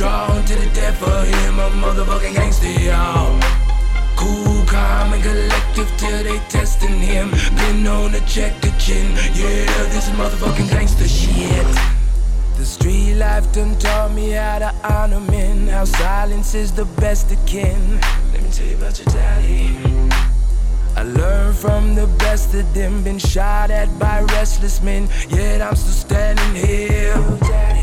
strong to the death for him. A motherfucking gangster, y'all. Cool, calm, and collective till they testing him. Been known to check the chin. Yeah, this is motherfucking gangster shit. The street life done taught me how to honor men. How silence is the best of kin Let me tell you about your daddy. I learned from the best of them, been shot at by restless men, yet I'm still standing here. Daddy.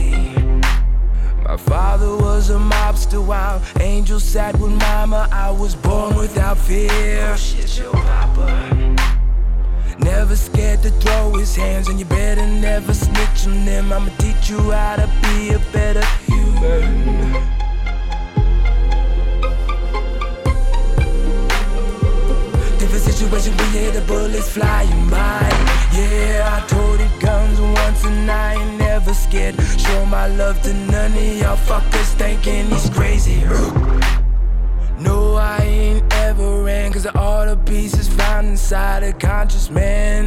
My father was a mobster while angels sat with mama. I was born without fear. Oh, shit, your papa. Never scared to throw his hands, and you better never snitch on them. I'ma teach you how to be a better human. Situation we hear the bullets flying by. Yeah, I toted guns once and I ain't never scared. Show my love to none of y'all fuckers thinking he's crazy. No, I ain't ever ran, cause all the pieces found inside a conscious man.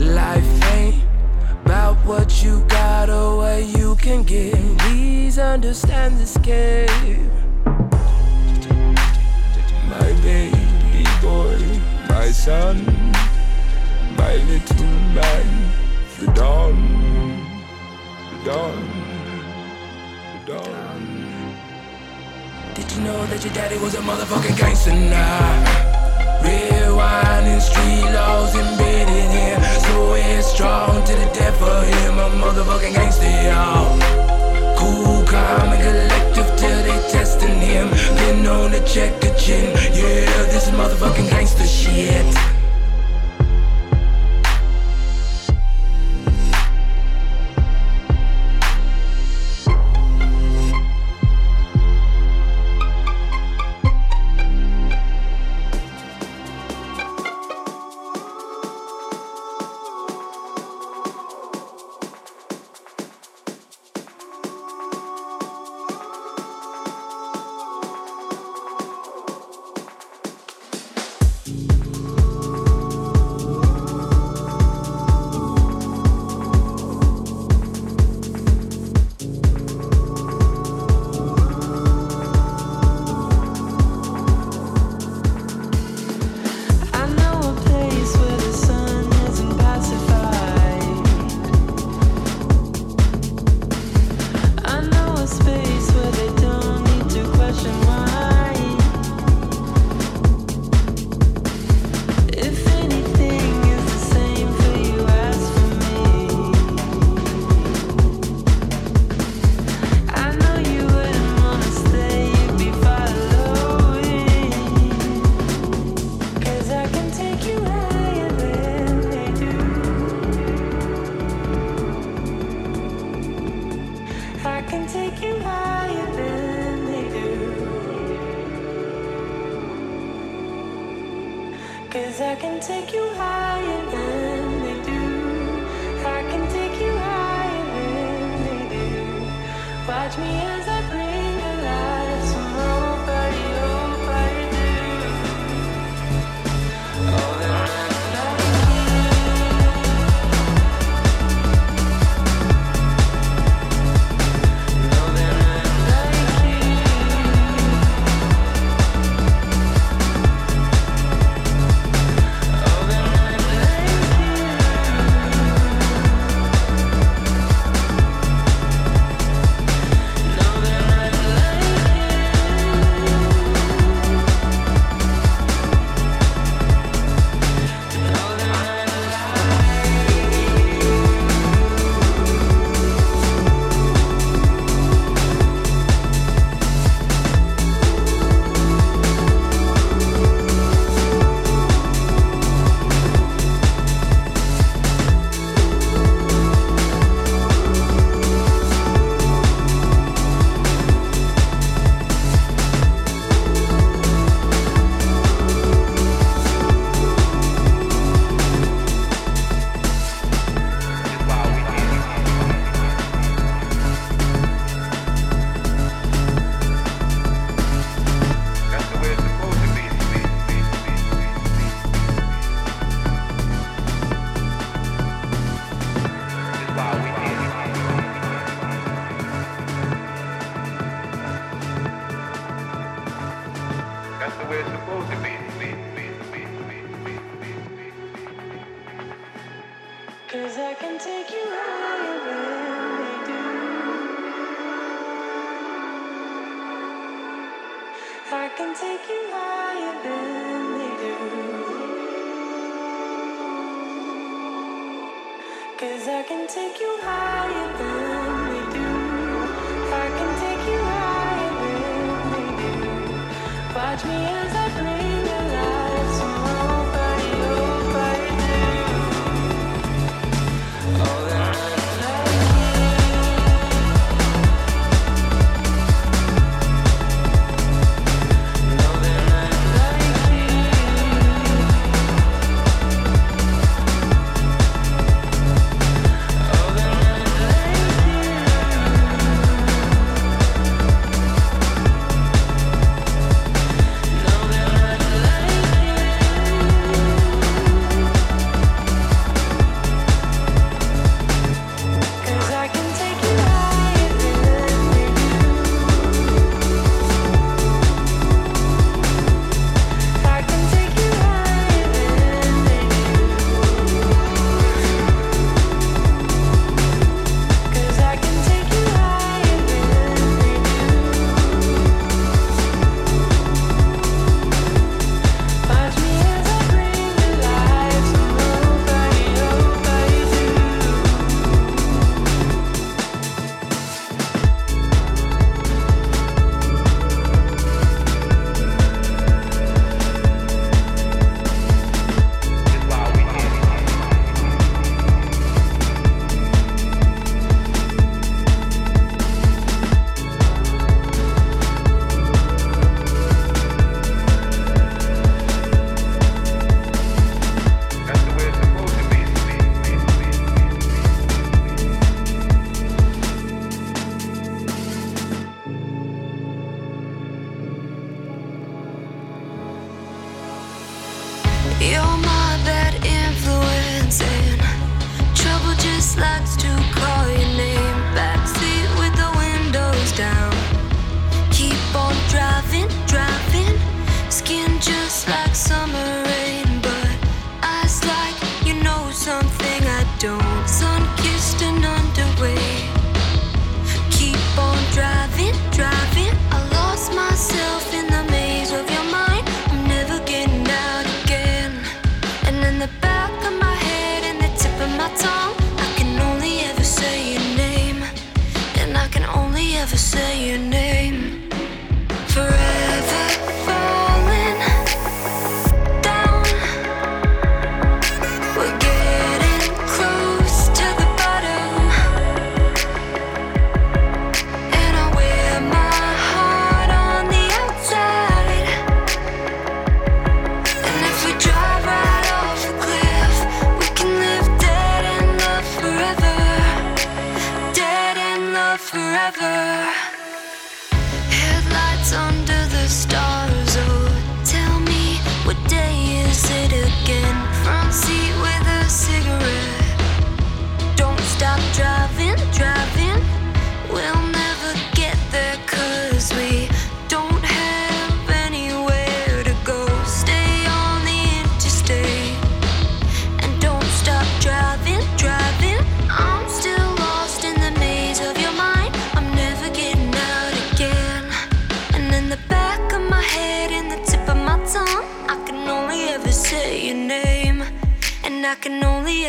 Life ain't about what you got or what you can get. Please understand this game. My baby boy, my son, my little man, the dawn, the dawn, the dawn. Did you know that your daddy was a motherfucking gangster now? Rewinding street laws embedded here, so strong to the death for him, a motherfucking gangster, y'all. Cool, calm, and collective till they testing him. Been known to check the chin, yeah, this is motherfucking gangster shit. I can take you higher than they do. I can take you higher than they do. Watch me Watch me as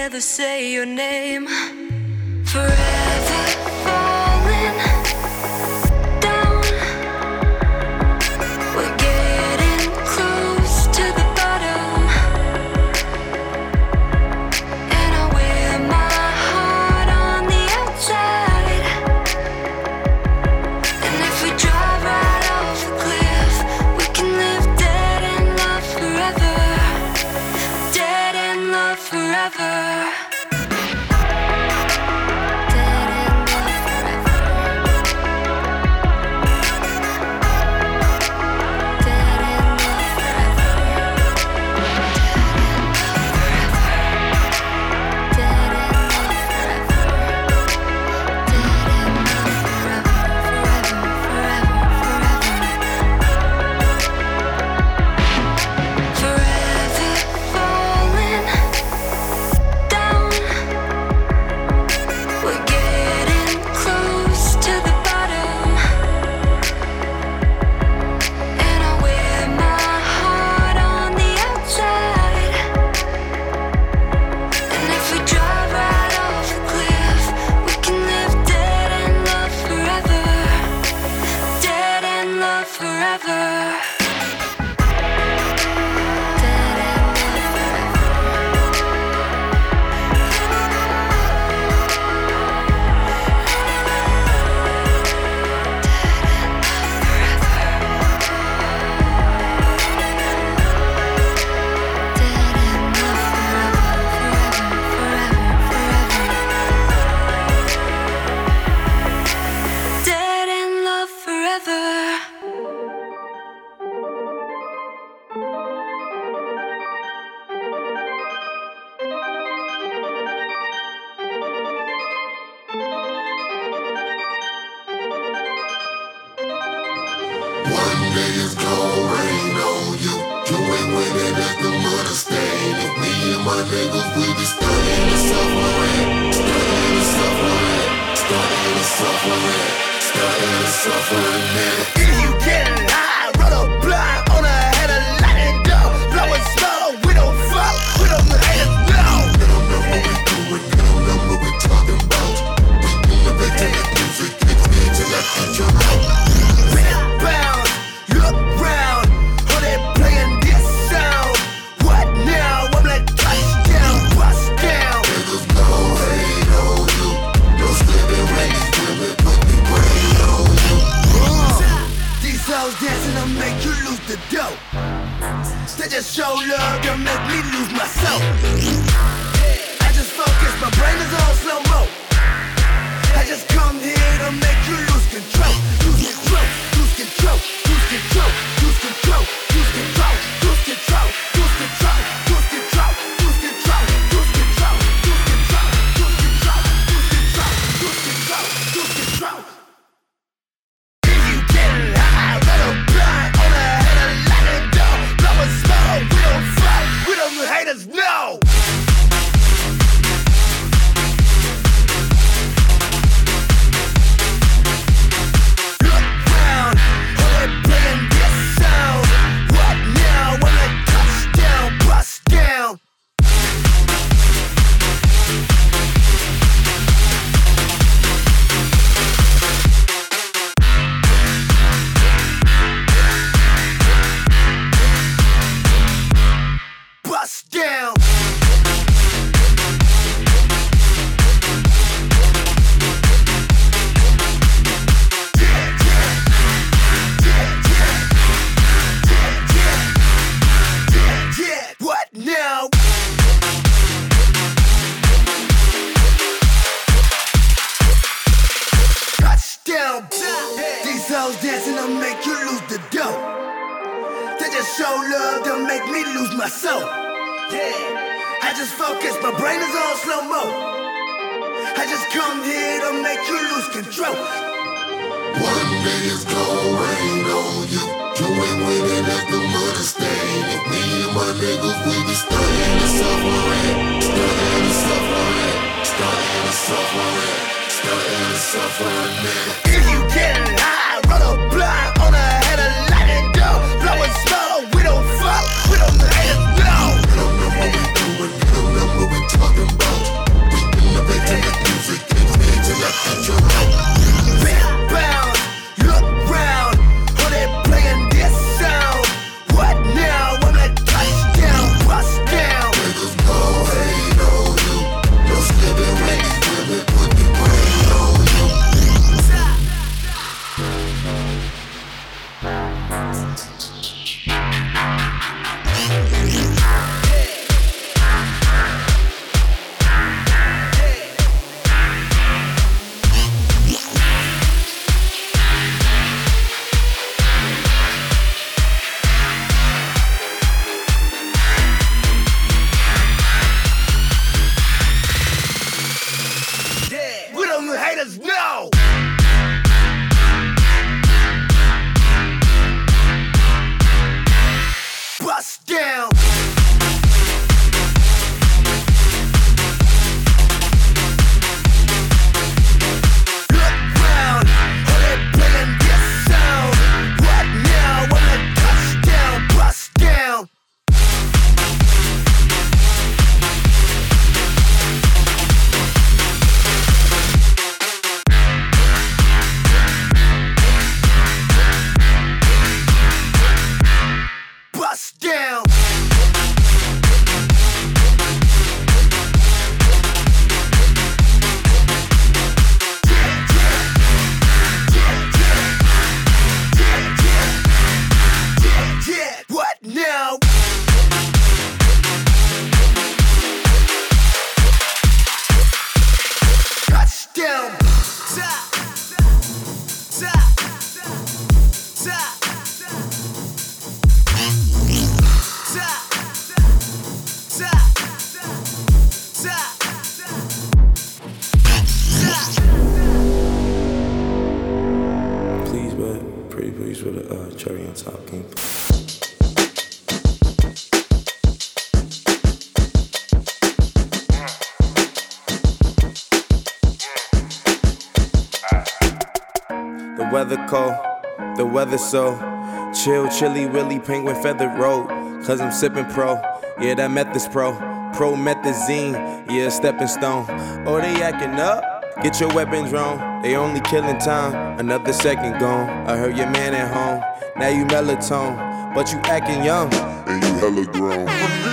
down bust down. was really uh, cherry on top. The weather cold, the weather so chill, chilly, willy, penguin feathered road. Cause I'm sipping pro, yeah, that method's pro, promethazine, yeah, stepping stone. Oh, they acting up. Get your weapons wrong. They only killing time, another second gone. I heard your man at home, now you melatonin, but you acting young. And you hella grown.